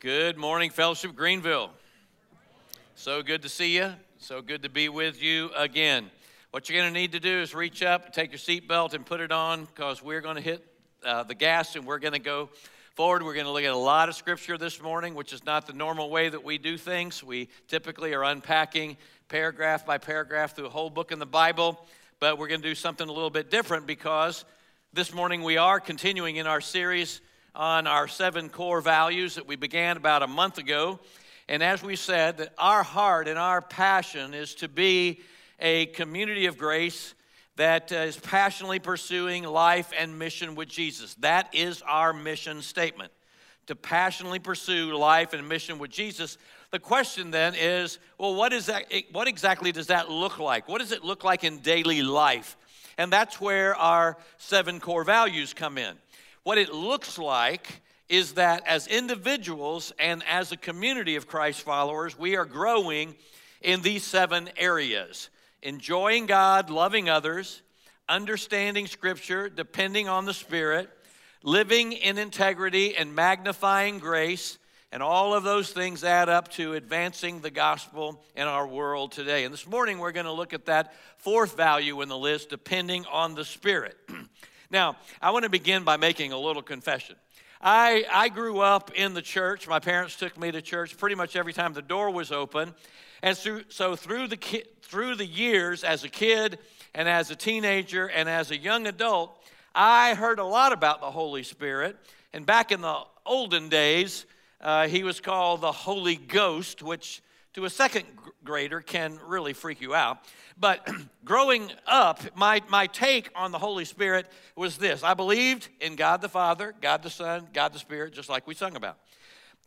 Good morning, Fellowship Greenville. So good to see you. So good to be with you again. What you're going to need to do is reach up, take your seatbelt, and put it on because we're going to hit uh, the gas and we're going to go forward. We're going to look at a lot of scripture this morning, which is not the normal way that we do things. We typically are unpacking paragraph by paragraph through a whole book in the Bible, but we're going to do something a little bit different because this morning we are continuing in our series on our seven core values that we began about a month ago. And as we said, that our heart and our passion is to be a community of grace that uh, is passionately pursuing life and mission with Jesus. That is our mission statement to passionately pursue life and mission with Jesus. The question then is well, what, is that, eh, what exactly does that look like? What does it look like in daily life? And that's where our seven core values come in. What it looks like is that as individuals and as a community of Christ followers, we are growing in these seven areas enjoying God, loving others, understanding Scripture, depending on the Spirit, living in integrity and magnifying grace. And all of those things add up to advancing the gospel in our world today. And this morning we're going to look at that fourth value in the list, depending on the Spirit. Now, I want to begin by making a little confession. I, I grew up in the church. My parents took me to church pretty much every time the door was open. And so, so through, the ki- through the years as a kid and as a teenager and as a young adult, I heard a lot about the Holy Spirit. And back in the olden days, uh, he was called the Holy Ghost, which to a second grader can really freak you out. But growing up, my, my take on the Holy Spirit was this I believed in God the Father, God the Son, God the Spirit, just like we sung about.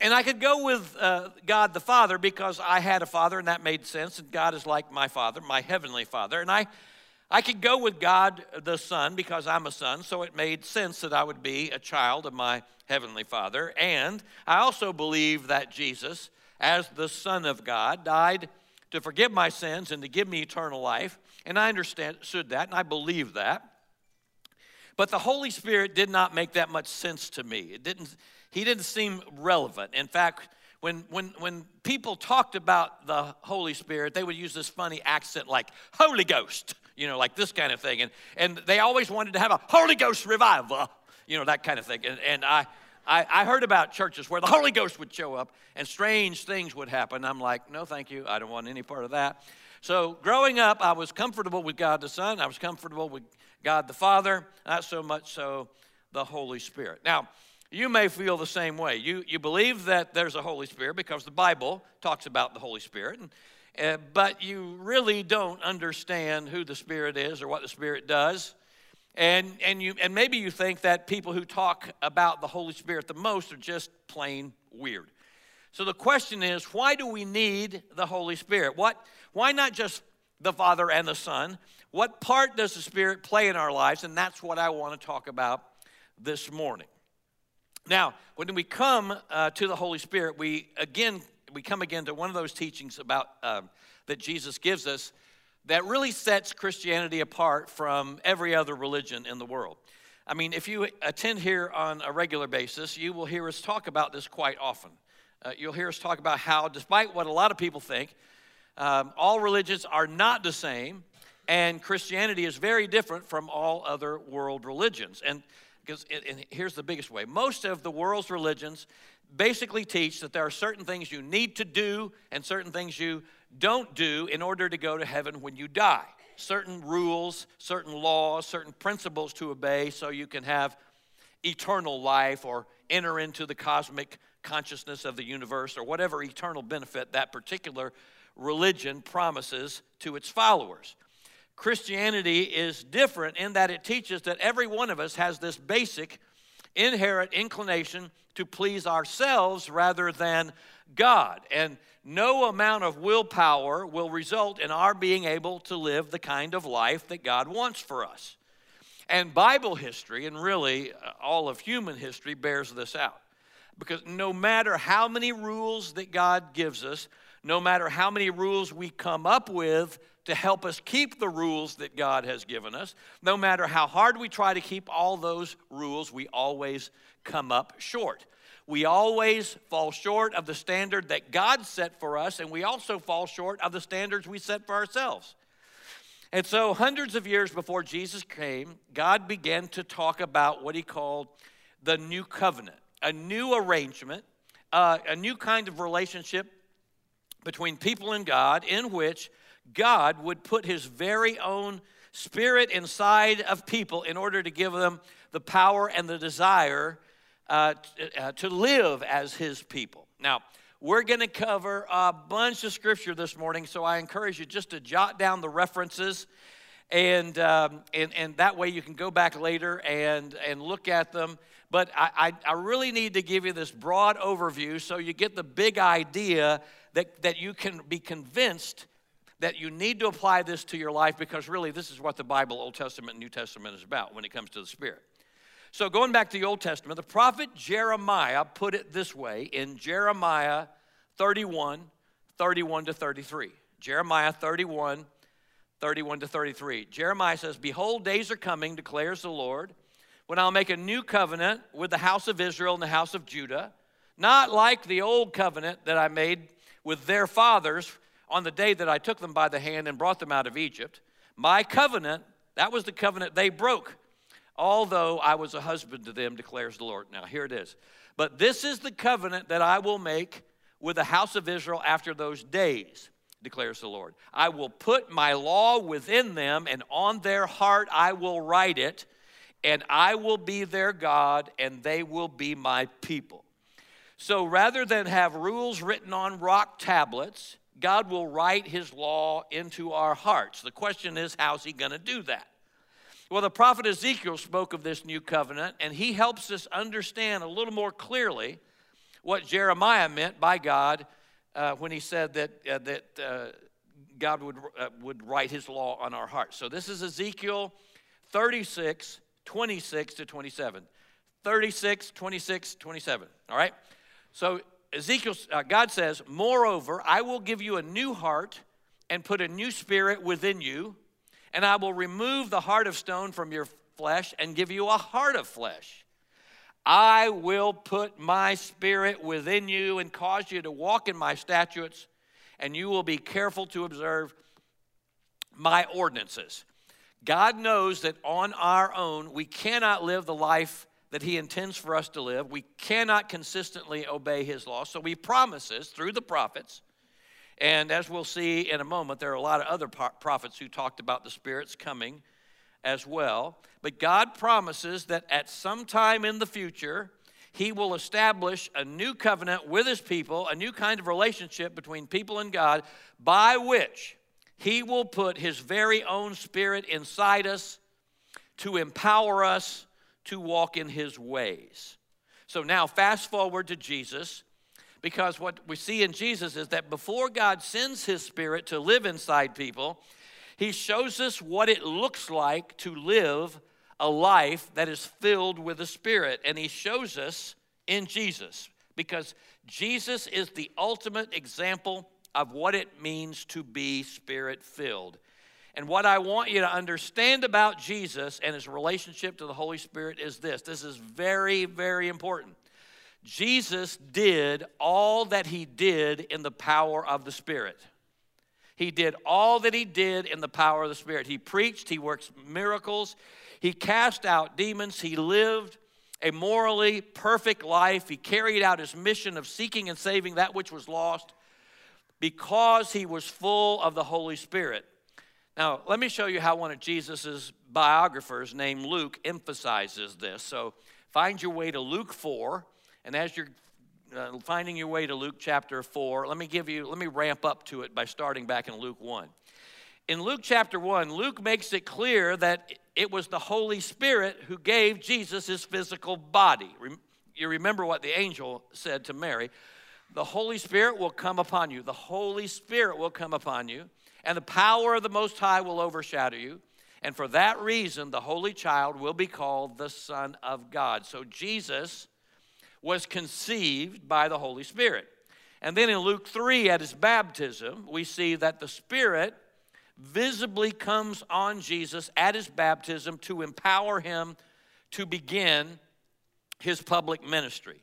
And I could go with uh, God the Father because I had a father and that made sense. And God is like my father, my heavenly father. And I, I could go with God the Son because I'm a son, so it made sense that I would be a child of my heavenly father. And I also believe that Jesus, as the Son of God, died to forgive my sins and to give me eternal life. And I understood that and I believe that. But the Holy Spirit did not make that much sense to me. It didn't, he didn't seem relevant. In fact, when, when, when people talked about the Holy Spirit, they would use this funny accent like Holy Ghost, you know, like this kind of thing. And, and they always wanted to have a Holy Ghost revival, you know, that kind of thing. And, and I, I, I heard about churches where the Holy Ghost would show up and strange things would happen. I'm like, no, thank you. I don't want any part of that. So, growing up, I was comfortable with God the Son. I was comfortable with God the Father, not so much so the Holy Spirit. Now, you may feel the same way. You, you believe that there's a Holy Spirit because the Bible talks about the Holy Spirit, and, uh, but you really don't understand who the Spirit is or what the Spirit does. And, and, you, and maybe you think that people who talk about the Holy Spirit the most are just plain weird. So the question is why do we need the Holy Spirit? What, why not just the Father and the Son? What part does the Spirit play in our lives? And that's what I want to talk about this morning. Now, when we come uh, to the Holy Spirit, we again we come again to one of those teachings about uh, that Jesus gives us that really sets Christianity apart from every other religion in the world. I mean, if you attend here on a regular basis, you will hear us talk about this quite often. Uh, you'll hear us talk about how, despite what a lot of people think, um, all religions are not the same, and Christianity is very different from all other world religions. And because and here's the biggest way most of the world's religions basically teach that there are certain things you need to do and certain things you don't do in order to go to heaven when you die. Certain rules, certain laws, certain principles to obey so you can have eternal life or enter into the cosmic consciousness of the universe or whatever eternal benefit that particular religion promises to its followers. Christianity is different in that it teaches that every one of us has this basic inherent inclination to please ourselves rather than God. And no amount of willpower will result in our being able to live the kind of life that God wants for us. And Bible history, and really uh, all of human history, bears this out. Because no matter how many rules that God gives us, no matter how many rules we come up with to help us keep the rules that God has given us, no matter how hard we try to keep all those rules, we always come up short. We always fall short of the standard that God set for us, and we also fall short of the standards we set for ourselves. And so, hundreds of years before Jesus came, God began to talk about what he called the new covenant, a new arrangement, uh, a new kind of relationship between people and God in which God would put his very own spirit inside of people in order to give them the power and the desire uh, uh, to live as his people. Now, we're going to cover a bunch of scripture this morning, so I encourage you just to jot down the references. And, um, and, and that way you can go back later and, and look at them. But I, I, I really need to give you this broad overview so you get the big idea that, that you can be convinced that you need to apply this to your life because really this is what the Bible, Old Testament, and New Testament is about when it comes to the Spirit. So, going back to the Old Testament, the prophet Jeremiah put it this way in Jeremiah 31 31 to 33. Jeremiah 31 31 to 33. Jeremiah says, Behold, days are coming, declares the Lord, when I'll make a new covenant with the house of Israel and the house of Judah, not like the old covenant that I made with their fathers on the day that I took them by the hand and brought them out of Egypt. My covenant, that was the covenant they broke although I was a husband to them, declares the Lord. Now, here it is. But this is the covenant that I will make with the house of Israel after those days, declares the Lord. I will put my law within them, and on their heart I will write it, and I will be their God, and they will be my people. So rather than have rules written on rock tablets, God will write his law into our hearts. The question is, how's he going to do that? Well, the prophet Ezekiel spoke of this new covenant, and he helps us understand a little more clearly what Jeremiah meant by God uh, when he said that, uh, that uh, God would, uh, would write his law on our hearts. So this is Ezekiel 36, 26 to 27. 36, 26, 27. All right? So Ezekiel, uh, God says, Moreover, I will give you a new heart and put a new spirit within you and I will remove the heart of stone from your flesh and give you a heart of flesh. I will put my spirit within you and cause you to walk in my statutes, and you will be careful to observe my ordinances. God knows that on our own, we cannot live the life that He intends for us to live. We cannot consistently obey His law. So He promises through the prophets and as we'll see in a moment, there are a lot of other prophets who talked about the Spirit's coming as well. But God promises that at some time in the future, He will establish a new covenant with His people, a new kind of relationship between people and God, by which He will put His very own Spirit inside us to empower us to walk in His ways. So now, fast forward to Jesus because what we see in Jesus is that before God sends his spirit to live inside people, he shows us what it looks like to live a life that is filled with the spirit. And he shows us in Jesus because Jesus is the ultimate example of what it means to be spirit filled. And what I want you to understand about Jesus and his relationship to the Holy Spirit is this this is very, very important. Jesus did all that he did in the power of the Spirit. He did all that he did in the power of the Spirit. He preached, he worked miracles, he cast out demons, he lived a morally perfect life. He carried out his mission of seeking and saving that which was lost because he was full of the Holy Spirit. Now, let me show you how one of Jesus' biographers, named Luke, emphasizes this. So, find your way to Luke 4. And as you're uh, finding your way to Luke chapter 4, let me give you, let me ramp up to it by starting back in Luke 1. In Luke chapter 1, Luke makes it clear that it was the Holy Spirit who gave Jesus his physical body. You remember what the angel said to Mary The Holy Spirit will come upon you. The Holy Spirit will come upon you, and the power of the Most High will overshadow you. And for that reason, the Holy Child will be called the Son of God. So Jesus was conceived by the Holy Spirit. And then in Luke 3, at his baptism, we see that the Spirit visibly comes on Jesus at his baptism to empower him to begin his public ministry.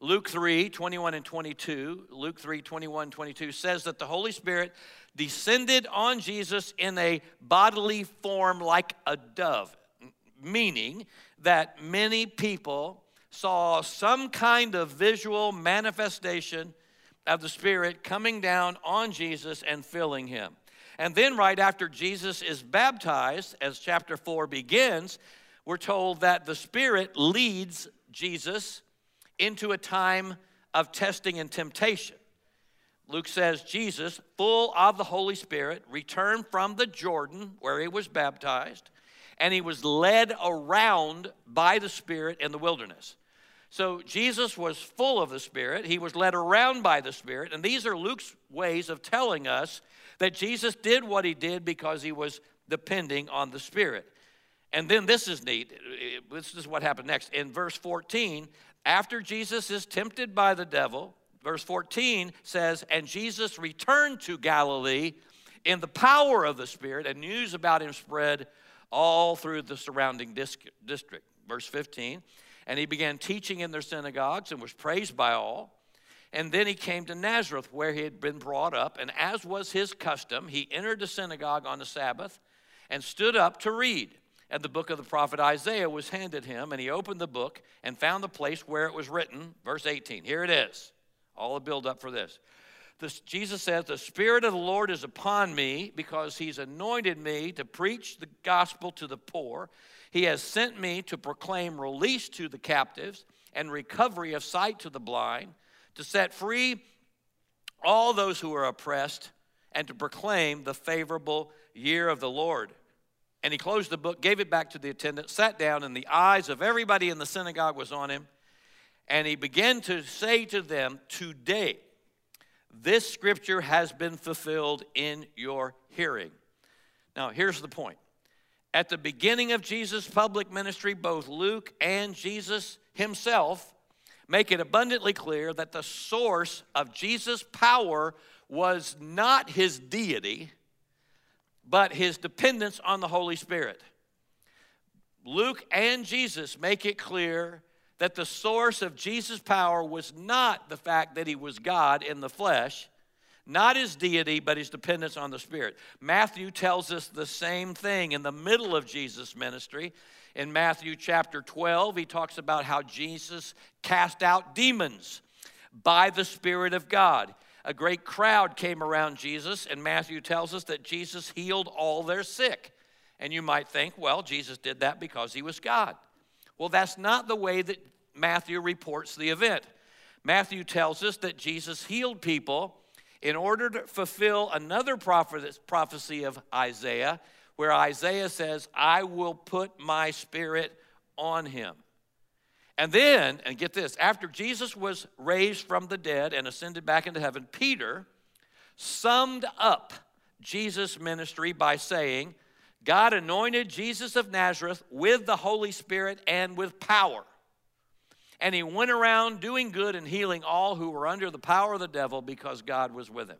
Luke 3 21 and 22, Luke 3 21 22 says that the Holy Spirit descended on Jesus in a bodily form like a dove, meaning that many people saw some kind of visual manifestation of the Spirit coming down on Jesus and filling him. And then, right after Jesus is baptized, as chapter 4 begins, we're told that the Spirit leads Jesus into a time of testing and temptation. Luke says Jesus, full of the Holy Spirit, returned from the Jordan where he was baptized, and he was led around by the Spirit in the wilderness. So Jesus was full of the Spirit, he was led around by the Spirit, and these are Luke's ways of telling us that Jesus did what he did because he was depending on the Spirit. And then this is neat. This is what happened next. In verse 14, after Jesus is tempted by the devil, verse 14 says, And Jesus returned to Galilee in the power of the Spirit, and news about him spread all through the surrounding district. Verse 15, and he began teaching in their synagogues and was praised by all. And then he came to Nazareth, where he had been brought up, and as was his custom, he entered the synagogue on the Sabbath and stood up to read and the book of the prophet Isaiah was handed him, and he opened the book and found the place where it was written. Verse 18. Here it is. All the build up for this. This. Jesus says, The Spirit of the Lord is upon me because he's anointed me to preach the gospel to the poor. He has sent me to proclaim release to the captives and recovery of sight to the blind, to set free all those who are oppressed, and to proclaim the favorable year of the Lord. And he closed the book, gave it back to the attendant, sat down, and the eyes of everybody in the synagogue was on him. And he began to say to them, Today, this scripture has been fulfilled in your hearing. Now, here's the point. At the beginning of Jesus' public ministry, both Luke and Jesus himself make it abundantly clear that the source of Jesus' power was not his deity, but his dependence on the Holy Spirit. Luke and Jesus make it clear that the source of Jesus' power was not the fact that he was God in the flesh, not his deity, but his dependence on the Spirit. Matthew tells us the same thing in the middle of Jesus' ministry. In Matthew chapter 12, he talks about how Jesus cast out demons by the Spirit of God a great crowd came around Jesus, and Matthew tells us that Jesus healed all their sick. And you might think, well, Jesus did that because he was God. Well, that's not the way that Matthew reports the event. Matthew tells us that Jesus healed people in order to fulfill another prophecy of Isaiah, where Isaiah says, I will put my spirit on him. And then, and get this, after Jesus was raised from the dead and ascended back into heaven, Peter summed up Jesus' ministry by saying, God anointed Jesus of Nazareth with the Holy Spirit and with power. And he went around doing good and healing all who were under the power of the devil because God was with him.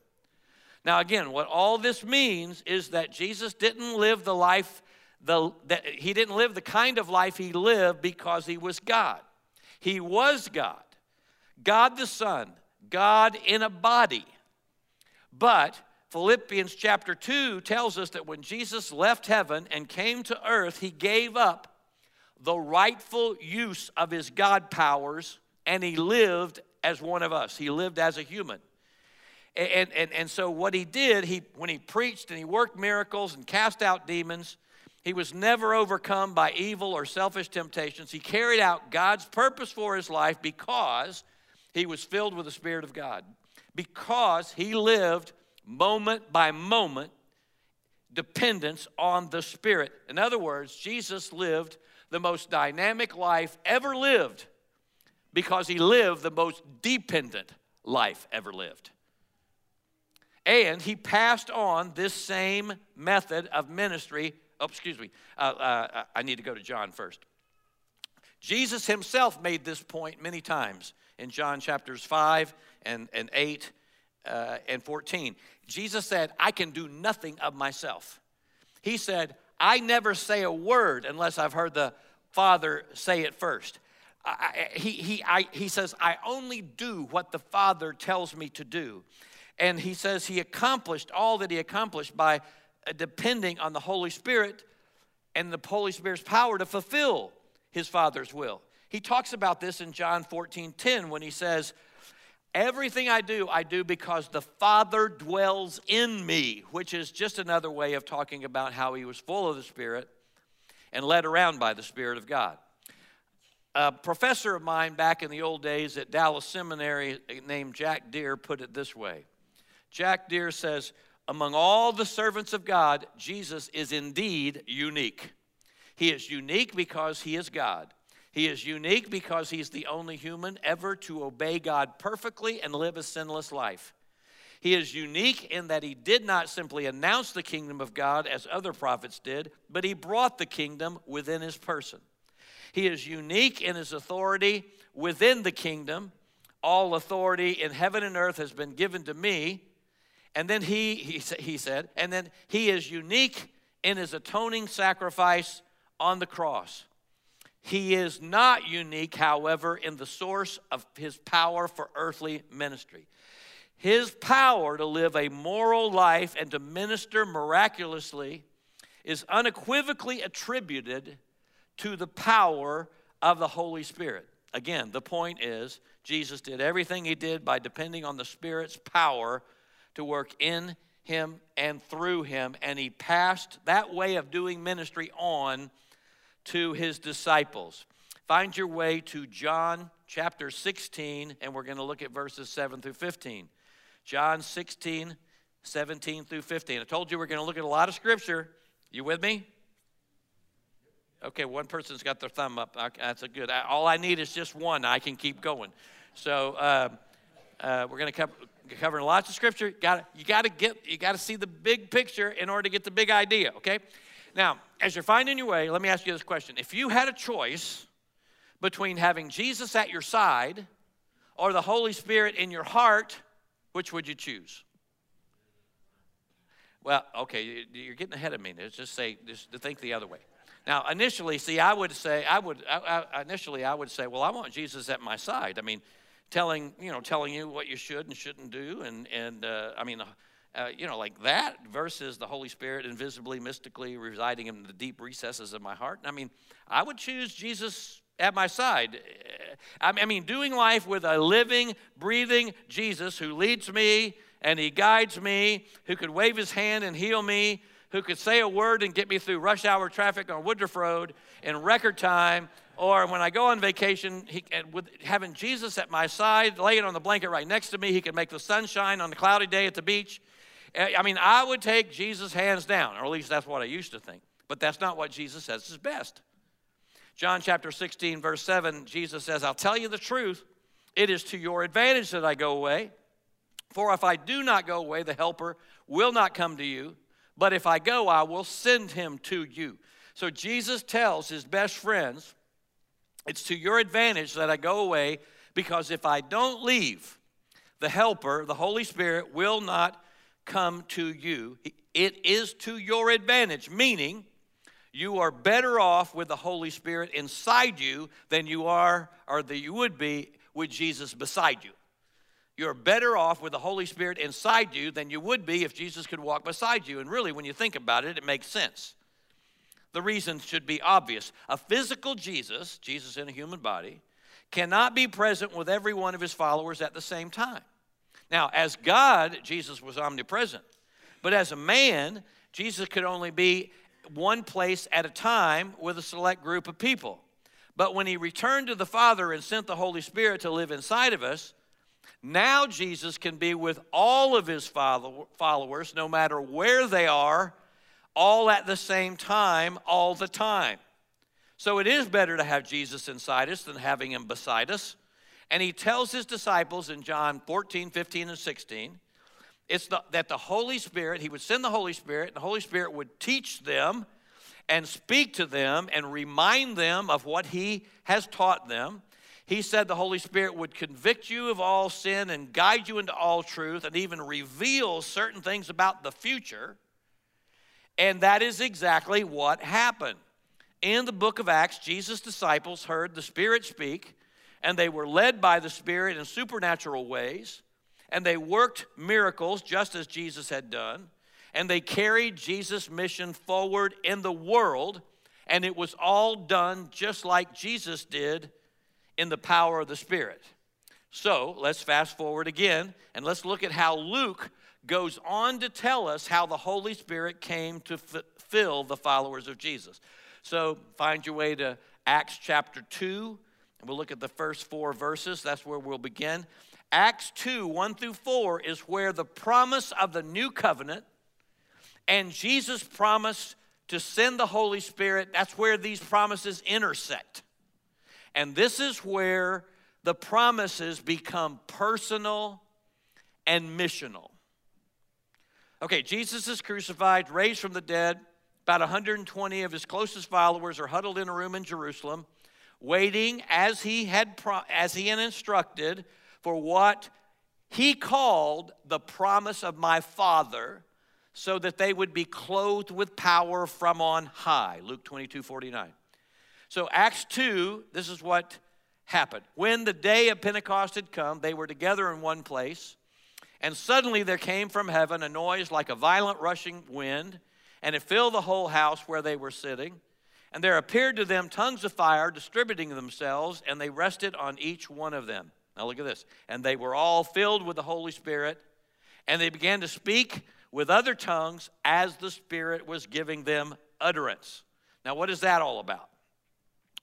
Now, again, what all this means is that Jesus didn't live the life, the, that he didn't live the kind of life he lived because he was God. He was God, God the Son, God in a body. But Philippians chapter 2 tells us that when Jesus left heaven and came to earth, he gave up the rightful use of his God powers and he lived as one of us. He lived as a human. And, and, and so, what he did, he, when he preached and he worked miracles and cast out demons, he was never overcome by evil or selfish temptations. He carried out God's purpose for his life because he was filled with the Spirit of God, because he lived moment by moment dependence on the Spirit. In other words, Jesus lived the most dynamic life ever lived because he lived the most dependent life ever lived. And he passed on this same method of ministry Oh, excuse me. Uh, uh, I need to go to John first. Jesus himself made this point many times in John chapters 5 and, and 8 uh, and 14. Jesus said, I can do nothing of myself. He said, I never say a word unless I've heard the Father say it first. I, he, he, I, he says, I only do what the Father tells me to do. And he says he accomplished all that he accomplished by uh, depending on the Holy Spirit and the Holy Spirit's power to fulfill his Father's will. He talks about this in John 14 10 when he says, Everything I do, I do because the Father dwells in me, which is just another way of talking about how he was full of the Spirit and led around by the Spirit of God. A professor of mine back in the old days at Dallas Seminary named Jack Deere put it this way Jack Deere says, Among all the servants of God, Jesus is indeed unique. He is unique because he is God. He is unique because he's the only human ever to obey God perfectly and live a sinless life. He is unique in that he did not simply announce the kingdom of God as other prophets did, but he brought the kingdom within his person. He is unique in his authority within the kingdom. All authority in heaven and earth has been given to me. And then he, he, he said, and then he is unique in his atoning sacrifice on the cross. He is not unique, however, in the source of his power for earthly ministry. His power to live a moral life and to minister miraculously is unequivocally attributed to the power of the Holy Spirit. Again, the point is Jesus did everything he did by depending on the Spirit's power to work in him and through him, and he passed that way of doing ministry on to his disciples. Find your way to John chapter 16, and we're going to look at verses 7 through 15. John 16, 17 through 15. I told you we're going to look at a lot of scripture. You with me? Okay, one person's got their thumb up. That's a good. All I need is just one. I can keep going. So uh, uh, we're going to cover lots of scripture. Got you got to get you got to see the big picture in order to get the big idea. Okay. Now, as you're finding your way, let me ask you this question. If you had a choice between having Jesus at your side or the Holy Spirit in your heart, which would you choose? Well, okay, you're getting ahead of me. Let's just say, just think the other way. Now, initially, see, I would say, I would, I, I, initially, I would say, well, I want Jesus at my side. I mean, telling, you know, telling you what you should and shouldn't do, and and uh, I mean, uh, you know, like that versus the Holy Spirit invisibly, mystically residing in the deep recesses of my heart. I mean, I would choose Jesus at my side. Uh, I mean, doing life with a living, breathing Jesus who leads me and he guides me, who could wave his hand and heal me, who could say a word and get me through rush hour traffic on Woodruff Road in record time. Or when I go on vacation, he, with having Jesus at my side, laying on the blanket right next to me, he could make the sun shine on a cloudy day at the beach. Eh, I mean, I would take Jesus hands down, or at least that's what I used to think. But that's not what Jesus says is best. John chapter 16, verse 7, Jesus says, I'll tell you the truth. It is to your advantage that I go away. For if I do not go away, the Helper will not come to you. But if I go, I will send him to you. So Jesus tells his best friends, It's to your advantage that I go away, because if I don't leave, the Helper, the Holy Spirit, will not come to you. It is to your advantage, meaning you are better off with the Holy Spirit inside you than you are or that you would be with Jesus beside you. You're better off with the Holy Spirit inside you than you would be if Jesus could walk beside you. And really, when you think about it, it makes sense. The reason should be obvious. A physical Jesus, Jesus in a human body, cannot be present with every one of his followers at the same time. Now, as God, Jesus was omnipresent. But as a man, Jesus could only be one place at a time with a select group of people. But when he returned to the Father and sent the Holy Spirit to live inside of us, now Jesus can be with all of his followers, no matter where they are, all at the same time, all the time. So it is better to have Jesus inside us than having him beside us. And he tells his disciples in John 14, 15, and 16, it's the, that the Holy Spirit, he would send the Holy Spirit, and the Holy Spirit would teach them and speak to them and remind them of what he has taught them. He said the Holy Spirit would convict you of all sin and guide you into all truth and even reveal certain things about the future. And that is exactly what happened. In the book of Acts, Jesus' disciples heard the Spirit speak and they were led by the Spirit in supernatural ways, and they worked miracles just as Jesus had done, and they carried Jesus' mission forward in the world, and it was all done just like Jesus did in the power of the Spirit. So let's fast forward again and let's look at how Luke goes on to tell us how the Holy Spirit came to f- fill the followers of Jesus. So find your way to Acts chapter 2, and we'll look at the first four verses. That's where we'll begin. Acts 2, 1 through 4 is where the promise of the new covenant and Jesus' promise to send the Holy Spirit, that's where these promises intersect. And this is where the promises become personal and missional. Okay, Jesus is crucified, raised from the dead. About 120 of his closest followers are huddled in a room in Jerusalem, waiting as he had as he had instructed for what he called the promise of my Father, so that they would be clothed with power from on high. Luke 22, 49. So Acts 2, this is what happened. When the day of Pentecost had come, they were together in one place, and suddenly there came from heaven a noise like a violent rushing wind, and it filled the whole house where they were sitting. And there appeared to them tongues of fire distributing themselves, and they rested on each one of them. Now look at this. And they were all filled with the Holy Spirit, and they began to speak with other tongues as the Spirit was giving them utterance. Now, what is that all about?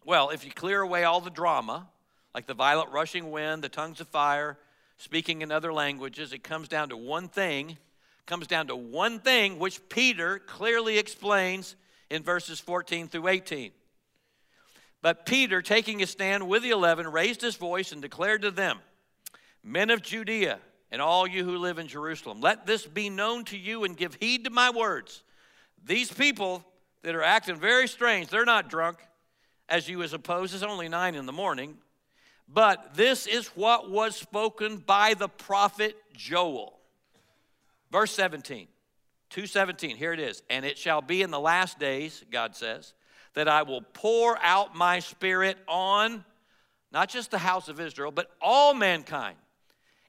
Well, if you clear away all the drama, like the violent rushing wind, the tongues of fire, speaking in other languages, it comes down to one thing, comes down to one thing which Peter clearly explains in verses 14 through 18. But Peter, taking his stand with the eleven, raised his voice and declared to them, Men of Judea, and all you who live in Jerusalem, let this be known to you and give heed to my words. These people that are acting very strange, they're not drunk, as you would suppose. It's only nine in the morning. But this is what was spoken by the prophet Joel. Verse 17, 217, here it is. And it shall be in the last days, God says, that I will pour out my spirit on not just the house of Israel, but all mankind.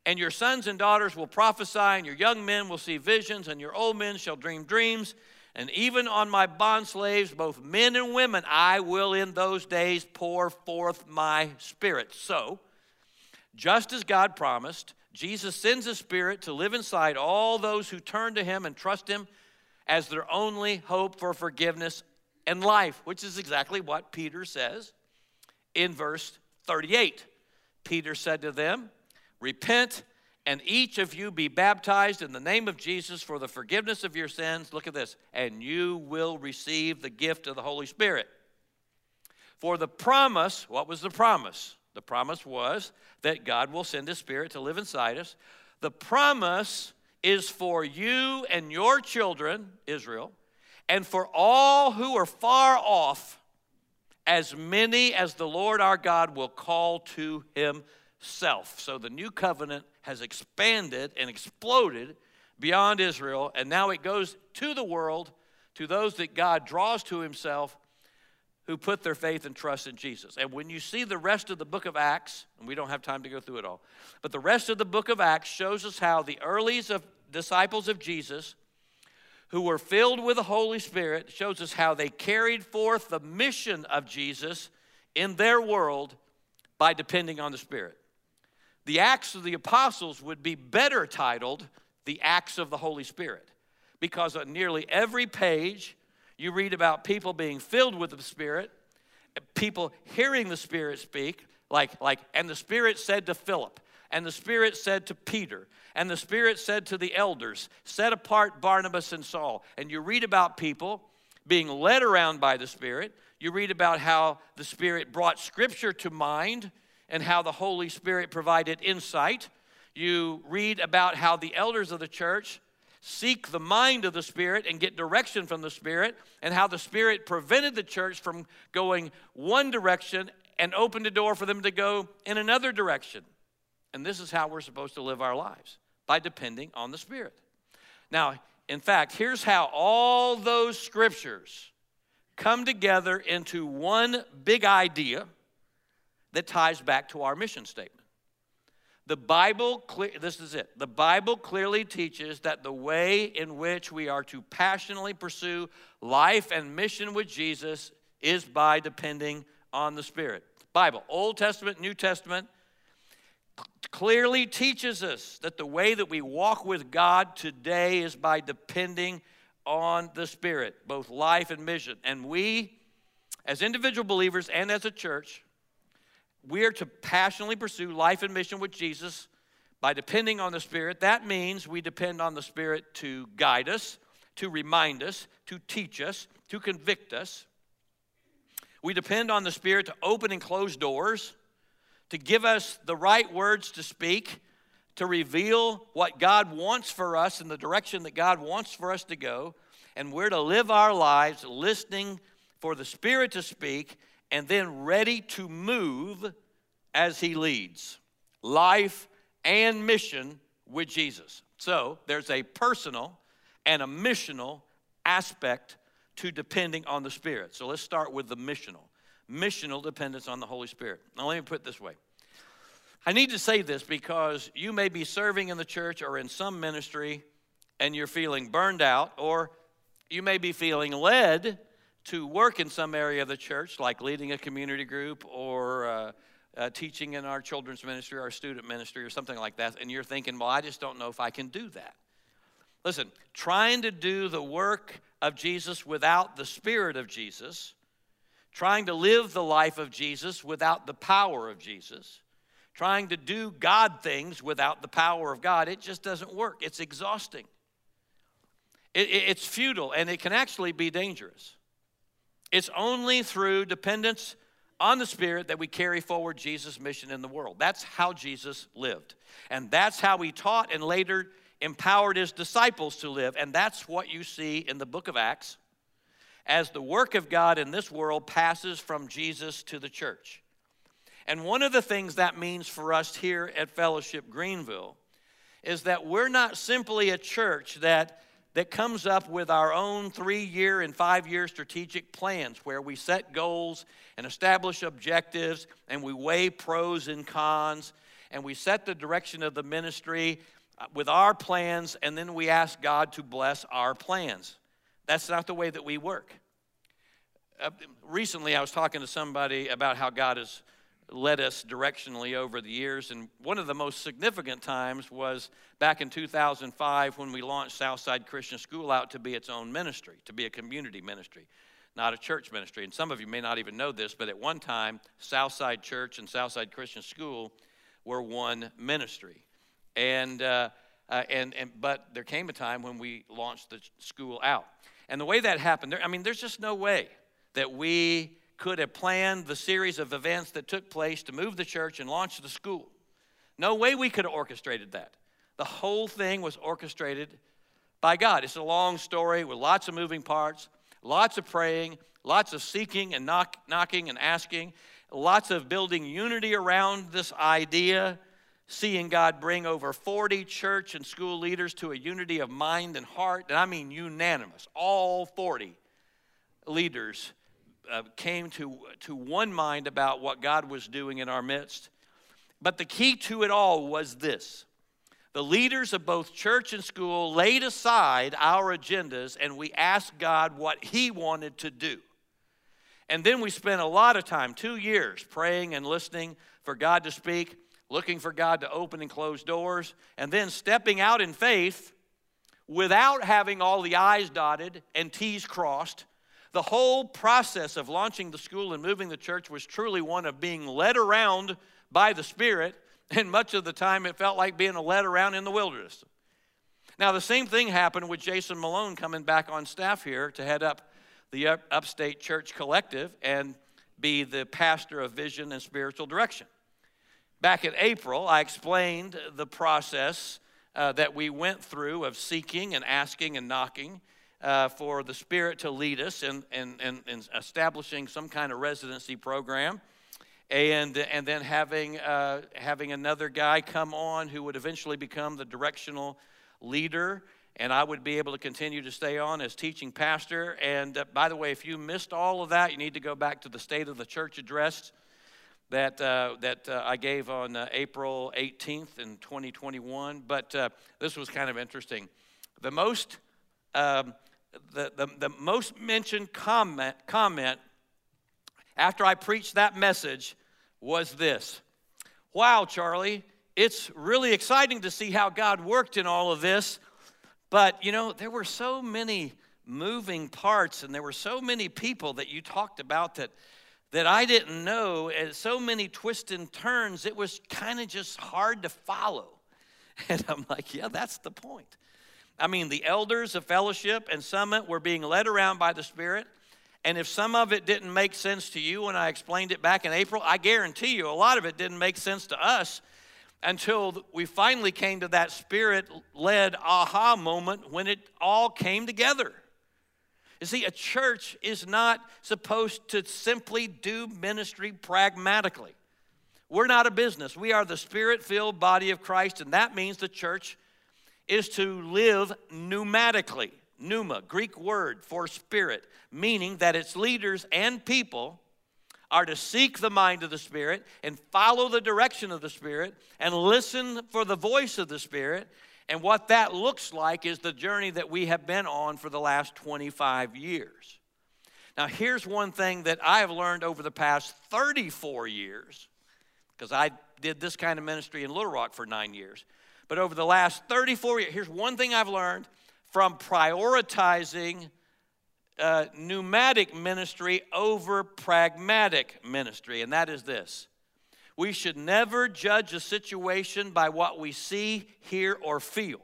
And your sons and daughters will prophesy, and your young men will see visions, and your old men shall dream dreams. And even on my bondslaves, both men and women, I will in those days pour forth my spirit. So, just as God promised, Jesus sends his spirit to live inside all those who turn to him and trust him as their only hope for forgiveness and life, which is exactly what Peter says in verse 38. Peter said to them, Repent and each of you be baptized in the name of Jesus for the forgiveness of your sins. Look at this, and you will receive the gift of the Holy Spirit. For the promise, what was the promise? The promise was that God will send His Spirit to live inside us. The promise is for you and your children, Israel, and for all who are far off, as many as the Lord our God will call to Himself. So the new covenant has expanded and exploded beyond Israel, and now it goes to the world, to those that God draws to himself who put their faith and trust in Jesus. And when you see the rest of the book of Acts, and we don't have time to go through it all, but the rest of the book of Acts shows us how the earliest of disciples of Jesus who were filled with the Holy Spirit shows us how they carried forth the mission of Jesus in their world by depending on the Spirit. The Acts of the Apostles would be better titled The Acts of the Holy Spirit because on nearly every page you read about people being filled with the Spirit, people hearing the Spirit speak, like, like, and the Spirit said to Philip, and the Spirit said to Peter, and the Spirit said to the elders, set apart Barnabas and Saul. And you read about people being led around by the Spirit. You read about how the Spirit brought Scripture to mind and how the Holy Spirit provided insight. You read about how the elders of the church seek the mind of the Spirit and get direction from the Spirit, and how the Spirit prevented the church from going one direction and opened the door for them to go in another direction. And this is how we're supposed to live our lives by depending on the Spirit. Now, in fact, here's how all those scriptures come together into one big idea that ties back to our mission statement. The Bible, this is it. The Bible clearly teaches that the way in which we are to passionately pursue life and mission with Jesus is by depending on the Spirit. Bible, Old Testament, New Testament, clearly teaches us that the way that we walk with God today is by depending on the Spirit, both life and mission. And we, as individual believers and as a church, we are to passionately pursue life and mission with Jesus by depending on the Spirit. That means we depend on the Spirit to guide us, to remind us, to teach us, to convict us. We depend on the Spirit to open and close doors, to give us the right words to speak, to reveal what God wants for us in the direction that God wants for us to go. And we're to live our lives listening for the Spirit to speak and then ready to move as He leads. Life and mission with Jesus. So there's a personal and a missional aspect to depending on the Spirit. So let's start with the missional. Missional dependence on the Holy Spirit. Now, let me put it this way. I need to say this because you may be serving in the church or in some ministry and you're feeling burned out, or you may be feeling led to work in some area of the church, like leading a community group or uh, uh, teaching in our children's ministry, our student ministry, or something like that, and you're thinking, well, I just don't know if I can do that. Listen, trying to do the work of Jesus without the Spirit of Jesus, trying to live the life of Jesus without the power of Jesus, trying to do God things without the power of God, it just doesn't work. It's exhausting. It, it, it's futile, and it can actually be dangerous. It's only through dependence on the Spirit that we carry forward Jesus' mission in the world. That's how Jesus lived. And that's how he taught and later empowered his disciples to live. And that's what you see in the book of Acts as the work of God in this world passes from Jesus to the church. And one of the things that means for us here at Fellowship Greenville is that we're not simply a church that that comes up with our own three year and five year strategic plans where we set goals and establish objectives and we weigh pros and cons and we set the direction of the ministry uh, with our plans and then we ask God to bless our plans. That's not the way that we work. Uh, recently, I was talking to somebody about how God has led us directionally over the years. And one of the most significant times was back in 2005 when we launched Southside Christian School out to be its own ministry, to be a community ministry, not a church ministry. And some of you may not even know this, but at one time, Southside Church and Southside Christian School were one ministry. And, uh, uh, and, and, but there came a time when we launched the school out. And the way that happened, there, I mean, there's just no way that we could have planned the series of events that took place to move the church and launch the school. No way we could have orchestrated that. The whole thing was orchestrated by God. It's a long story with lots of moving parts, lots of praying, lots of seeking and knock, knocking and asking, lots of building unity around this idea, seeing God bring over 40 church and school leaders to a unity of mind and heart. And I mean unanimous, all 40 leaders uh, came to, to one mind about what God was doing in our midst. But the key to it all was this the leaders of both church and school laid aside our agendas and we asked God what He wanted to do. And then we spent a lot of time, two years, praying and listening for God to speak, looking for God to open and close doors, and then stepping out in faith without having all the I's dotted and T's crossed the whole process of launching the school and moving the church was truly one of being led around by the Spirit, and much of the time it felt like being led around in the wilderness. Now, the same thing happened with Jason Malone coming back on staff here to head up the Upstate Church Collective and be the pastor of vision and spiritual direction. Back in April, I explained the process uh, that we went through of seeking and asking and knocking uh, for the Spirit to lead us in, in, in, in, establishing some kind of residency program. And, and then having, uh, having another guy come on who would eventually become the directional leader and I would be able to continue to stay on as teaching pastor. And uh, by the way, if you missed all of that, you need to go back to the State of the Church address that, uh, that uh, I gave on uh, April 18th in 2021, but uh, this was kind of interesting. The most, um, the, the, the most mentioned comment, comment after I preached that message was this Wow, Charlie, it's really exciting to see how God worked in all of this, but you know, there were so many moving parts and there were so many people that you talked about that that I didn't know, and so many twists and turns, it was kind of just hard to follow. And I'm like, yeah, that's the point. I mean, the elders of fellowship and summit were being led around by the Spirit. And if some of it didn't make sense to you when I explained it back in April, I guarantee you a lot of it didn't make sense to us until we finally came to that spirit led aha moment when it all came together. You see, a church is not supposed to simply do ministry pragmatically. We're not a business. We are the spirit filled body of Christ, and that means the church is to live pneumatically. Pneuma, Greek word for spirit, meaning that its leaders and people are to seek the mind of the Spirit and follow the direction of the Spirit and listen for the voice of the Spirit and what that looks like is the journey that we have been on for the last 25 years. Now, here's one thing that I have learned over the past 34 years, because I did this kind of ministry in Little Rock for nine years. But over the last 34 years, here's one thing I've learned from prioritizing uh, pneumatic ministry over pragmatic ministry, and that is this we should never judge a situation by what we see, hear, or feel.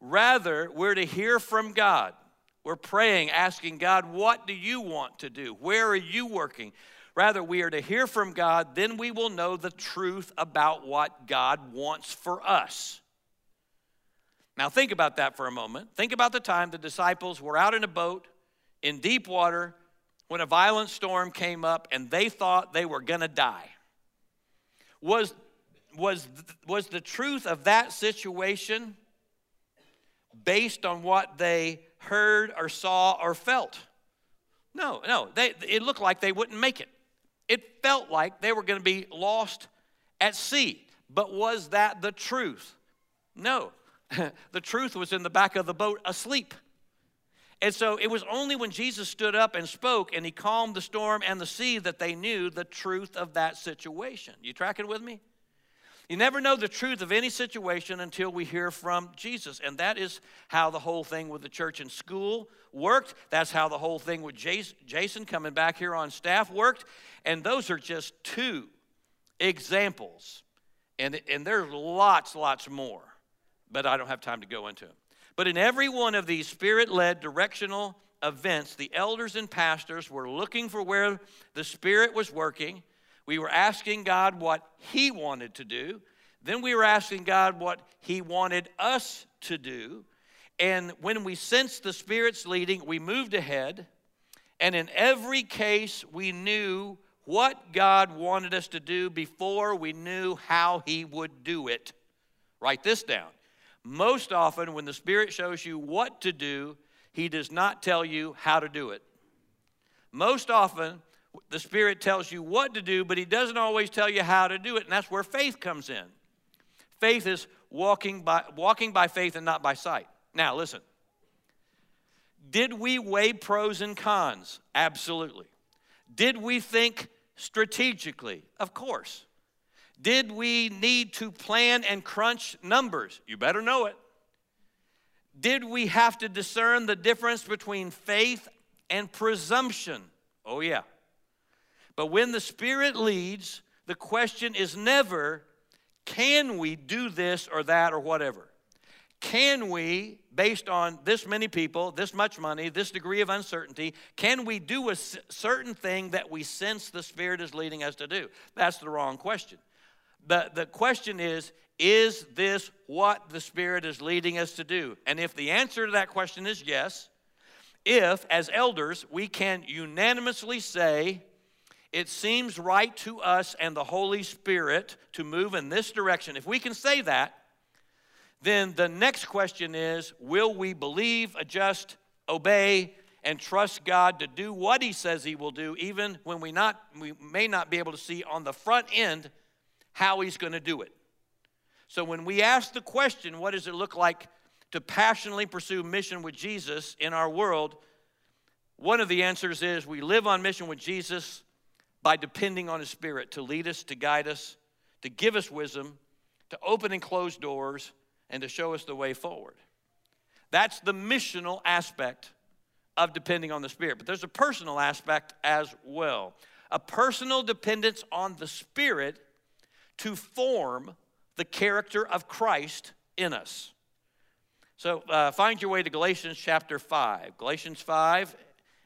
Rather, we're to hear from God. We're praying, asking God, what do you want to do? Where are you working? Rather, we are to hear from God, then we will know the truth about what God wants for us. Now, think about that for a moment. Think about the time the disciples were out in a boat in deep water when a violent storm came up and they thought they were going to die was, was, was the truth of that situation based on what they heard or saw or felt? No, no. They, it looked like they wouldn't make it. It felt like they were going to be lost at sea. But was that the truth? No. the truth was in the back of the boat asleep. And so it was only when Jesus stood up and spoke and he calmed the storm and the sea that they knew the truth of that situation. You tracking with me? You never know the truth of any situation until we hear from Jesus. And that is how the whole thing with the church and school worked. That's how the whole thing with Jason coming back here on staff worked. And those are just two examples. And, and there's lots, lots more, but I don't have time to go into them. But in every one of these spirit led directional events, the elders and pastors were looking for where the Spirit was working. We were asking God what He wanted to do. Then we were asking God what He wanted us to do. And when we sensed the Spirit's leading, we moved ahead. And in every case, we knew what God wanted us to do before we knew how He would do it. Write this down. Most often, when the Spirit shows you what to do, He does not tell you how to do it. Most often, the Spirit tells you what to do, but He doesn't always tell you how to do it, and that's where faith comes in. Faith is walking by, walking by faith and not by sight. Now, listen. Did we weigh pros and cons? Absolutely. Did we think strategically? Of course. Did we need to plan and crunch numbers? You better know it. Did we have to discern the difference between faith and presumption? Oh, yeah. But when the Spirit leads, the question is never, can we do this or that or whatever? Can we, based on this many people, this much money, this degree of uncertainty, can we do a certain thing that we sense the Spirit is leading us to do? That's the wrong question. The, the question is, is this what the Spirit is leading us to do? And if the answer to that question is yes, if as elders we can unanimously say, it seems right to us and the Holy Spirit to move in this direction, if we can say that, then the next question is will we believe, adjust, obey, and trust God to do what He says He will do, even when we, not, we may not be able to see on the front end how He's going to do it. So when we ask the question, what does it look like to passionately pursue mission with Jesus in our world? One of the answers is we live on mission with Jesus by depending on His Spirit to lead us, to guide us, to give us wisdom, to open and close doors, and to show us the way forward. That's the missional aspect of depending on the Spirit. But there's a personal aspect as well a personal dependence on the Spirit to form the character of Christ in us. So uh, find your way to Galatians chapter 5. Galatians 5,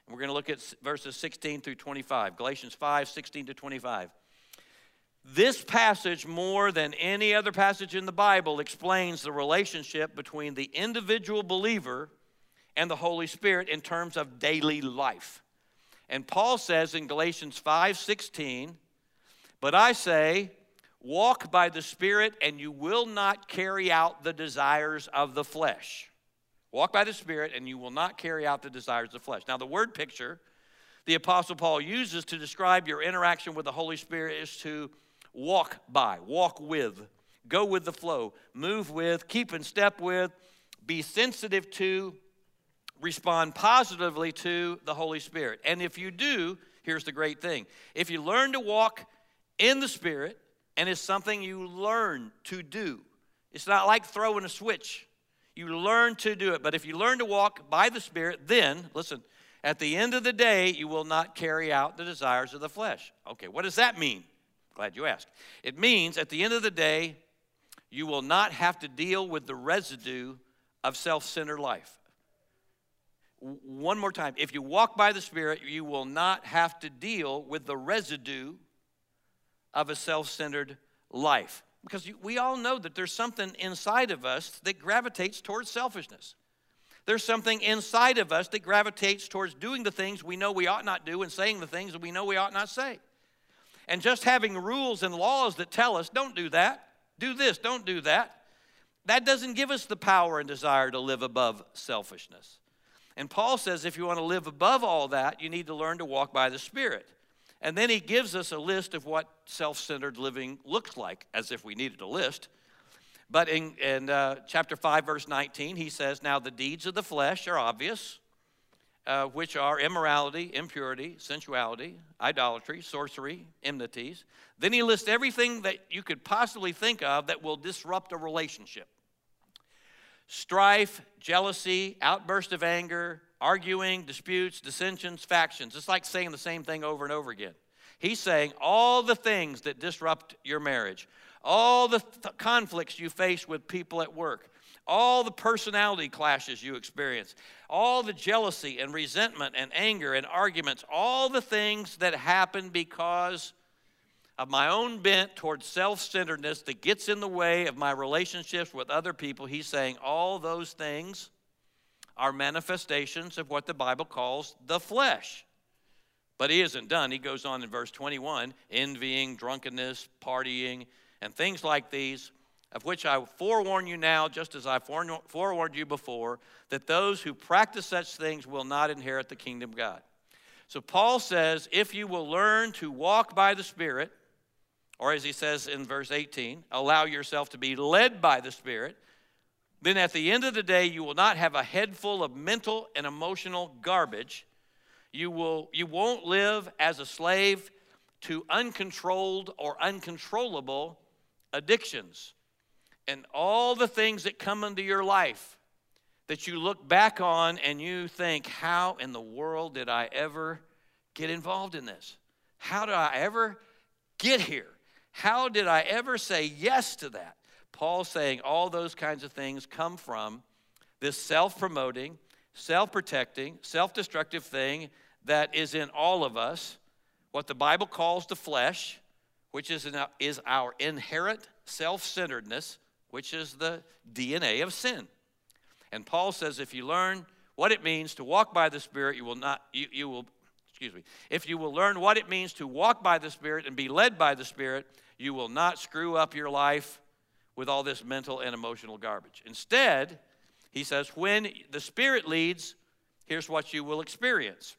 and we're going to look at verses 16 through 25. Galatians 5, 16 to 25. This passage, more than any other passage in the Bible, explains the relationship between the individual believer and the Holy Spirit in terms of daily life. And Paul says in Galatians 5 16, But I say, walk by the Spirit, and you will not carry out the desires of the flesh. Walk by the Spirit, and you will not carry out the desires of the flesh. Now, the word picture the Apostle Paul uses to describe your interaction with the Holy Spirit is to walk by, walk with, go with the flow, move with, keep in step with, be sensitive to, respond positively to the Holy Spirit. And if you do, here's the great thing if you learn to walk in the Spirit, and it's something you learn to do, it's not like throwing a switch. You learn to do it. But if you learn to walk by the Spirit, then, listen, at the end of the day, you will not carry out the desires of the flesh. Okay, what does that mean? Glad you asked. It means at the end of the day, you will not have to deal with the residue of self centered life. One more time. If you walk by the Spirit, you will not have to deal with the residue of a self centered life. Because we all know that there's something inside of us that gravitates towards selfishness. There's something inside of us that gravitates towards doing the things we know we ought not do and saying the things that we know we ought not say. And just having rules and laws that tell us, don't do that, do this, don't do that, that doesn't give us the power and desire to live above selfishness. And Paul says if you want to live above all that, you need to learn to walk by the Spirit. And then he gives us a list of what self centered living looks like, as if we needed a list. But in, in uh, chapter 5, verse 19, he says, Now the deeds of the flesh are obvious uh, which are immorality, impurity, sensuality, idolatry, sorcery, enmities. Then he lists everything that you could possibly think of that will disrupt a relationship strife, jealousy, outburst of anger, arguing, disputes, dissensions, factions. It's like saying the same thing over and over again. He's saying all the things that disrupt your marriage, all the th- conflicts you face with people at work, all the personality clashes you experience, all the jealousy and resentment and anger and arguments, all the things that happen because of my own bent towards self centeredness that gets in the way of my relationships with other people, he's saying all those things are manifestations of what the Bible calls the flesh. But he isn't done. He goes on in verse 21 envying, drunkenness, partying, and things like these of which I forewarn you now, just as I forewarned you before, that those who practice such things will not inherit the kingdom of God. So Paul says, if you will learn to walk by the Spirit, or as he says in verse 18, allow yourself to be led by the Spirit, then at the end of the day, you will not have a head full of mental and emotional garbage. You, will, you won't live as a slave to uncontrolled or uncontrollable addictions and all the things that come into your life that you look back on and you think, how in the world did I ever get involved in this? How did I ever get here? How did I ever say yes to that? Paul's saying all those kinds of things come from this self promoting, self protecting, self destructive thing that is in all of us, what the Bible calls the flesh, which is, is our inherent self centeredness which is the DNA of sin. And Paul says if you learn what it means to walk by the Spirit, you will not, you, you will, excuse me, if you will learn what it means to walk by the Spirit and be led by the Spirit, you will not screw up your life with all this mental and emotional garbage. Instead, he says, when the Spirit leads, here's what you will experience.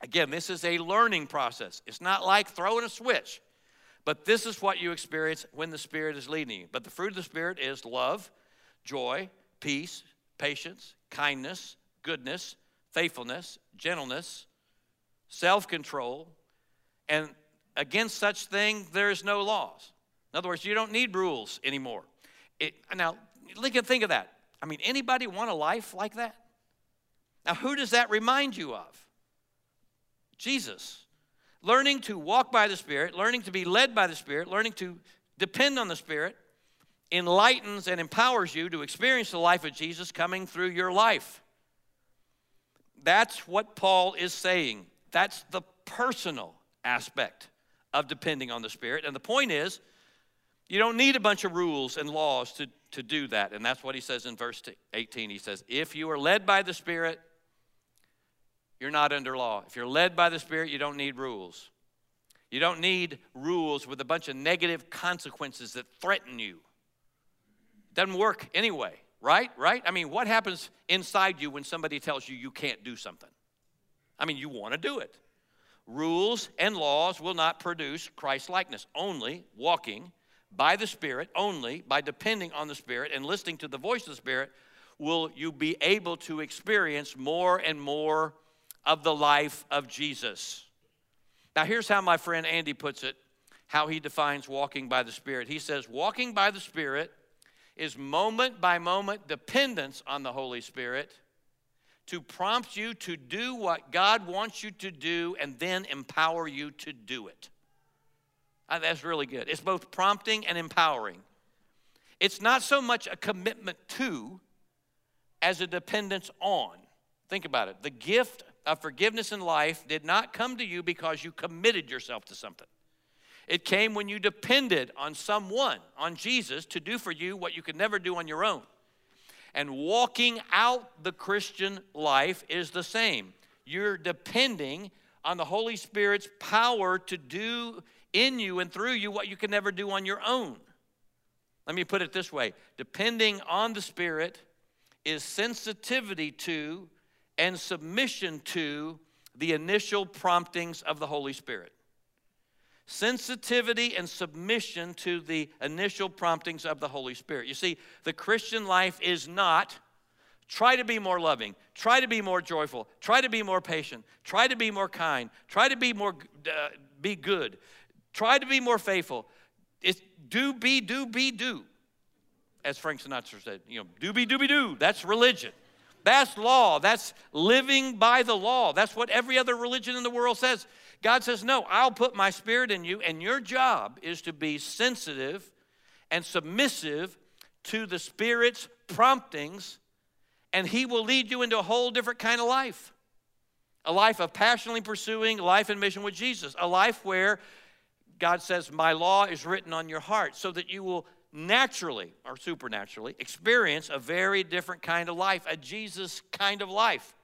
Again, this is a learning process. It's not like throwing a switch, but this is what you experience when the Spirit is leading you. But the fruit of the Spirit is love, joy, peace, patience, kindness, goodness, faithfulness, gentleness, self control, and against such thing there is no laws. In other words, you don't need rules anymore. It, now, think of that. I mean, anybody want a life like that? Now, who does that remind you of? Jesus. Learning to walk by the Spirit, learning to be led by the Spirit, learning to depend on the Spirit enlightens and empowers you to experience the life of Jesus coming through your life. That's what Paul is saying. That's the personal aspect of depending on the Spirit. And the point is, you don't need a bunch of rules and laws to, to do that. And that's what he says in verse 18. He says, If you are led by the Spirit, you're not under law. If you're led by the Spirit, you don't need rules. You don't need rules with a bunch of negative consequences that threaten you. It doesn't work anyway, right? Right? I mean, what happens inside you when somebody tells you you can't do something? I mean, you want to do it. Rules and laws will not produce Christ likeness. Only walking by the Spirit, only by depending on the Spirit and listening to the voice of the Spirit, will you be able to experience more and more of the life of Jesus. Now, here's how my friend Andy puts it how he defines walking by the Spirit. He says, Walking by the Spirit is moment by moment dependence on the Holy Spirit to prompt you to do what God wants you to do and then empower you to do it. Uh, that's really good. It's both prompting and empowering. It's not so much a commitment to as a dependence on. Think about it. The gift of forgiveness in life did not come to you because you committed yourself to something. It came when you depended on someone, on Jesus, to do for you what you could never do on your own. And walking out the Christian life is the same. You're depending on the Holy Spirit's power to do in you and through you what you can never do on your own. Let me put it this way depending on the Spirit is sensitivity to and submission to the initial promptings of the Holy Spirit. Sensitivity and submission to the initial promptings of the Holy Spirit. You see, the Christian life is not try to be more loving, try to be more joyful, try to be more patient, try to be more kind, try to be more uh, be good, try to be more faithful. It's do be do be do. As Frank Sinatra said, you know, do be do be do. That's religion. That's law. That's living by the law. That's what every other religion in the world says. God says, No, I'll put my spirit in you, and your job is to be sensitive and submissive to the Spirit's promptings, and He will lead you into a whole different kind of life. A life of passionately pursuing life and mission with Jesus. A life where God says, My law is written on your heart, so that you will naturally or supernaturally experience a very different kind of life, a Jesus kind of life.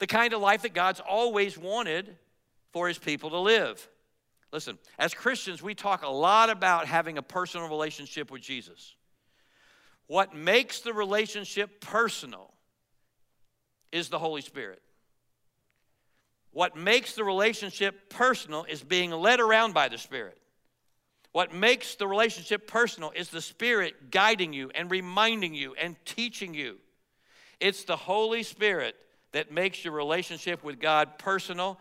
The kind of life that God's always wanted for his people to live. Listen, as Christians, we talk a lot about having a personal relationship with Jesus. What makes the relationship personal is the Holy Spirit. What makes the relationship personal is being led around by the Spirit. What makes the relationship personal is the Spirit guiding you and reminding you and teaching you. It's the Holy Spirit that makes your relationship with God personal,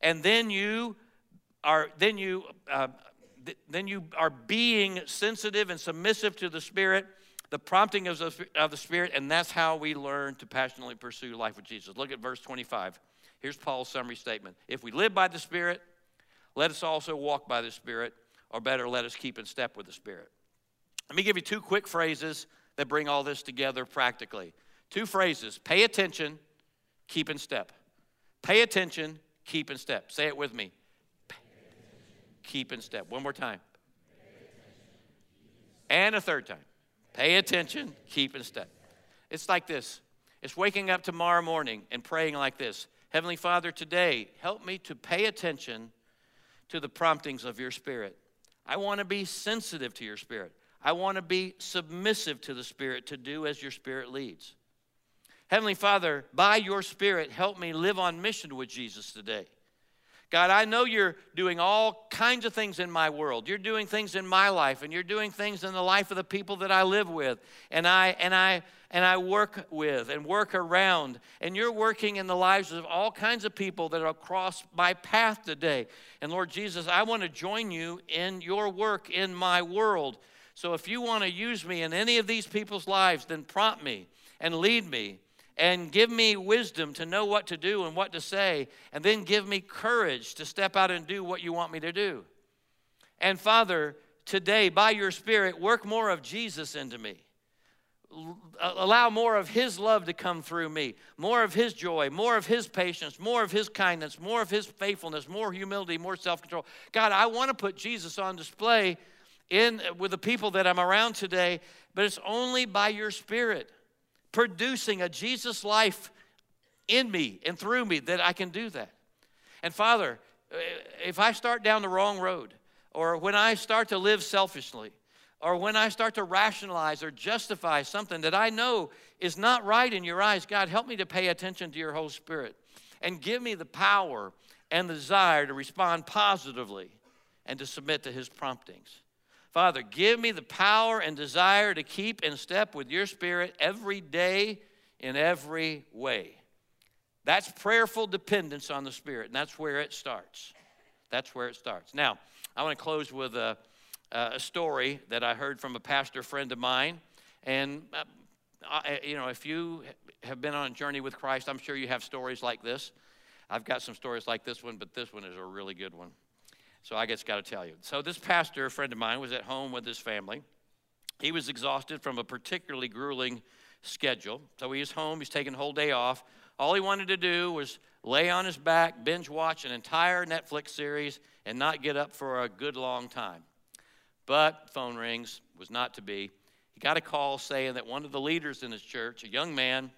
and then you are then you uh, th- then you are being sensitive and submissive to the Spirit, the prompting of the, of the Spirit, and that's how we learn to passionately pursue life with Jesus. Look at verse 25. Here's Paul's summary statement: If we live by the Spirit, let us also walk by the Spirit or better, let us keep in step with the Spirit. Let me give you two quick phrases that bring all this together practically. Two phrases pay attention, keep in step. Pay attention, keep in step. Say it with me. Keep in step. One more time. And a third time. Pay attention, keep in step. It's like this it's waking up tomorrow morning and praying like this Heavenly Father, today, help me to pay attention to the promptings of your Spirit. I want to be sensitive to your spirit. I want to be submissive to the spirit to do as your spirit leads. Heavenly Father, by your Spirit, help me live on mission with Jesus today. God, I know you're doing all kinds of things in my world. You're doing things in my life and you're doing things in the life of the people that I live with and I and I and I work with and work around. And you're working in the lives of all kinds of people that are across my path today. And Lord Jesus, I want to join you in your work in my world. So if you want to use me in any of these people's lives, then prompt me and lead me and give me wisdom to know what to do and what to say, and then give me courage to step out and do what you want me to do. And Father, today, by your Spirit, work more of Jesus into me. Uh, allow more of His love to come through me, more of His joy, more of His patience, more of His kindness, more of His faithfulness, more humility, more self control. God, I want to put Jesus on display in uh, with the people that I'm around today, but it's only by your Spirit producing a Jesus life in me and through me that I can do that. And Father, uh, if I start down the wrong road, or when I start to live selfishly, or when I start to rationalize or justify something that I know is not right in your eyes, God, help me to pay attention to your Holy Spirit and give me the power and the desire to respond positively and to submit to his promptings. Father, give me the power and desire to keep in step with your spirit every day in every way. That's prayerful dependence on the Spirit, and that's where it starts. That's where it starts. Now, I want to close with a, a story that I heard from a pastor friend of mine. And, uh, I, you know, if you have been on a journey with Christ, I'm sure you have stories like this. I've got some stories like this one, but this one is a really good one. So I just got to tell you. So this pastor, a friend of mine, was at home with his family. He was exhausted from a particularly grueling schedule. So he was home, he's taking a whole day off. All he wanted to do was lay on his back, binge watch an entire Netflix series, and not get up for a good long time. But phone rings, was not to be. He got a call saying that one of the leaders in his church, a young man,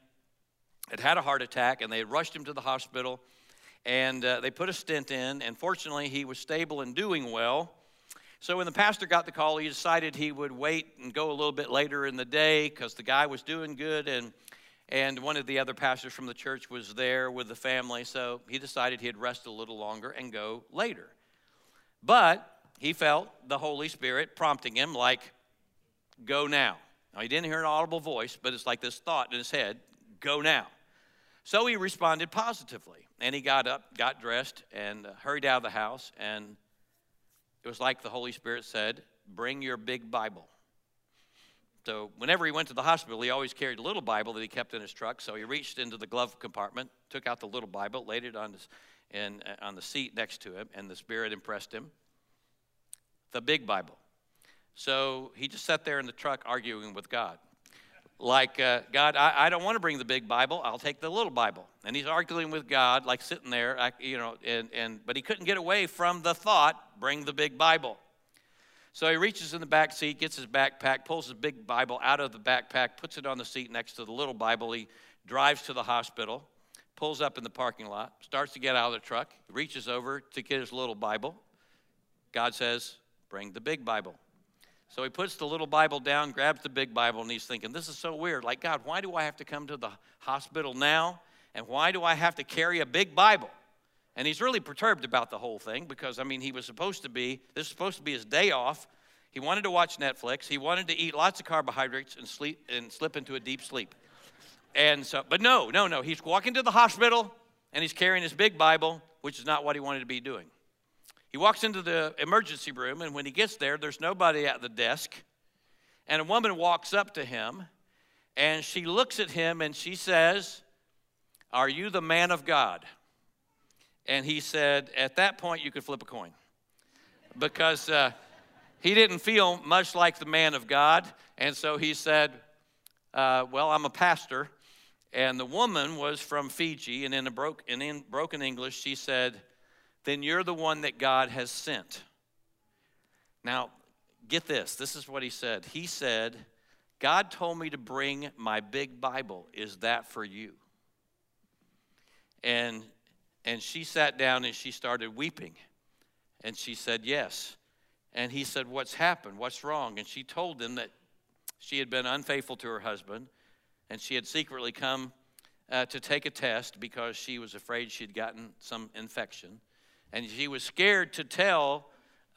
had had a heart attack and they had rushed him to the hospital and uh, they put a stent in, and fortunately, he was stable and doing well. So when the pastor got the call, he decided he would wait and go a little bit later in the day because the guy was doing good, and and one of the other pastors from the church was there with the family. So he decided he'd rest a little longer and go later. But he felt the Holy Spirit prompting him, like, "Go now." Now he didn't hear an audible voice, but it's like this thought in his head, "Go now." So he responded positively. And he got up, got dressed, and uh, hurried out of the house. And it was like the Holy Spirit said, Bring your big Bible. So whenever he went to the hospital, he always carried a little Bible that he kept in his truck. So he reached into the glove compartment, took out the little Bible, laid it on, his, in, uh, on the seat next to him, and the Spirit impressed him. The big Bible. So he just sat there in the truck arguing with God like, uh, God, I, I don't want to bring the big Bible. I'll take the little Bible. And he's arguing with God, like sitting there, I, you know, and, and, but he couldn't get away from the thought, bring the big Bible. So he reaches in the back seat, gets his backpack, pulls his big Bible out of the backpack, puts it on the seat next to the little Bible. He drives to the hospital, pulls up in the parking lot, starts to get out of the truck, reaches over to get his little Bible. God says, Bring the big Bible. So he puts the little Bible down, grabs the big Bible, and he's thinking, This is so weird. Like, God, why do I have to come to the hospital now? And why do I have to carry a big Bible? And he's really perturbed about the whole thing because, I mean, he was supposed to be, this is supposed to be his day off. He wanted to watch Netflix. He wanted to eat lots of carbohydrates and sleep and slip into a deep sleep. And so, but no, no, no. He's walking to the hospital and he's carrying his big Bible, which is not what he wanted to be doing. He walks into the emergency room, and when he gets there, there's nobody at the desk. And a woman walks up to him, and she looks at him and she says, Are you the man of God? And he said, At that point, you could flip a coin. Because uh, he didn't feel much like the man of God. And so he said, uh, Well, I'm a pastor. And the woman was from Fiji, and in, a broke, in broken English, she said, then you're the one that God has sent. Now, get this. This is what he said. He said, God told me to bring my big Bible. Is that for you? And and she sat down and she started weeping. And she said, Yes. And he said, What's happened? What's wrong? And she told him that she had been unfaithful to her husband and she had secretly come uh, to take a test because she was afraid she'd gotten some infection. And she was scared to tell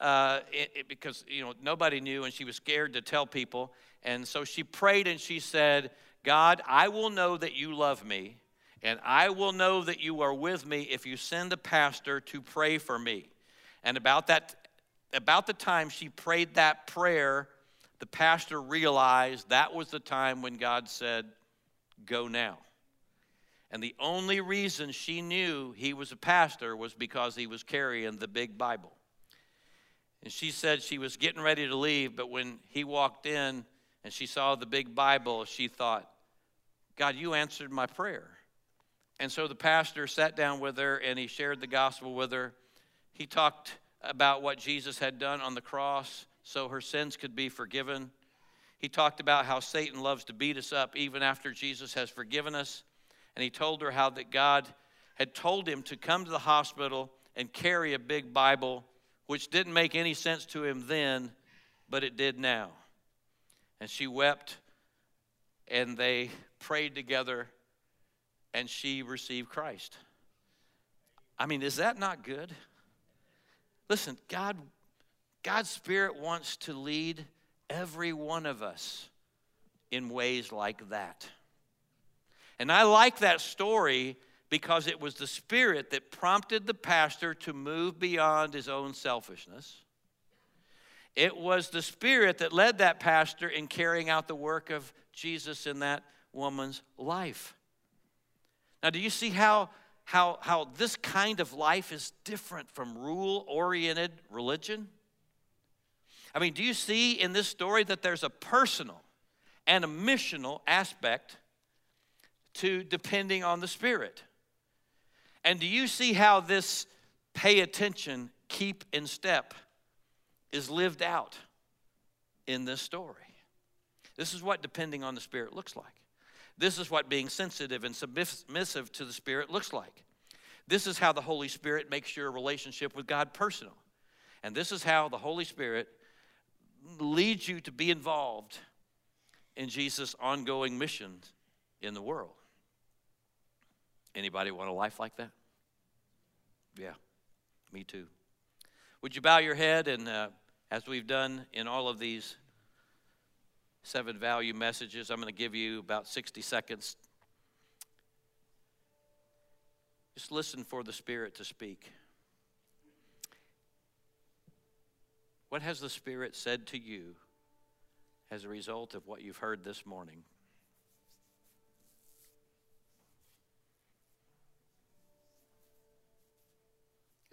uh, it, it, because you know nobody knew, and she was scared to tell people. And so she prayed and she said, "God, I will know that you love me, and I will know that you are with me if you send a pastor to pray for me." And about that, about the time she prayed that prayer, the pastor realized that was the time when God said, "Go now." And the only reason she knew he was a pastor was because he was carrying the big Bible. And she said she was getting ready to leave, but when he walked in and she saw the big Bible, she thought, God, you answered my prayer. And so the pastor sat down with her and he shared the gospel with her. He talked about what Jesus had done on the cross so her sins could be forgiven. He talked about how Satan loves to beat us up even after Jesus has forgiven us and he told her how that God had told him to come to the hospital and carry a big Bible, which didn't make any sense to him then, but it did now. And she wept, and they prayed together, and she received Christ. I mean, is that not good? Listen, God, God's Spirit wants to lead every one of us in ways like that. And I like that story because it was the Spirit that prompted the pastor to move beyond his own selfishness. It was the Spirit that led that pastor in carrying out the work of Jesus in that woman's life. Now, do you see how, how, how this kind of life is different from rule oriented religion? I mean, do you see in this story that there's a personal and a missional aspect to depending on the Spirit. And do you see how this pay attention, keep in step is lived out in this story? This is what depending on the Spirit looks like. This is what being sensitive and submissive to the Spirit looks like. This is how the Holy Spirit makes your relationship with God personal. And this is how the Holy Spirit leads you to be involved in Jesus' ongoing mission in the world. Anybody want a life like that? Yeah, me too. Would you bow your head and, uh, as we've done in all of these seven value messages, I'm going to give you about 60 seconds. Just listen for the Spirit to speak. What has the Spirit said to you as a result of what you've heard this morning?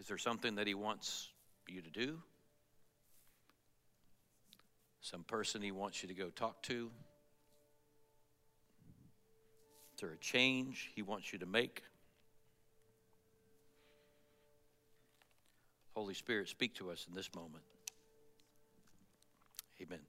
There something that He wants you to do? Some person He wants you to go talk to? Is there a change He wants you to make? Holy Spirit, speak to us in this moment. Amen.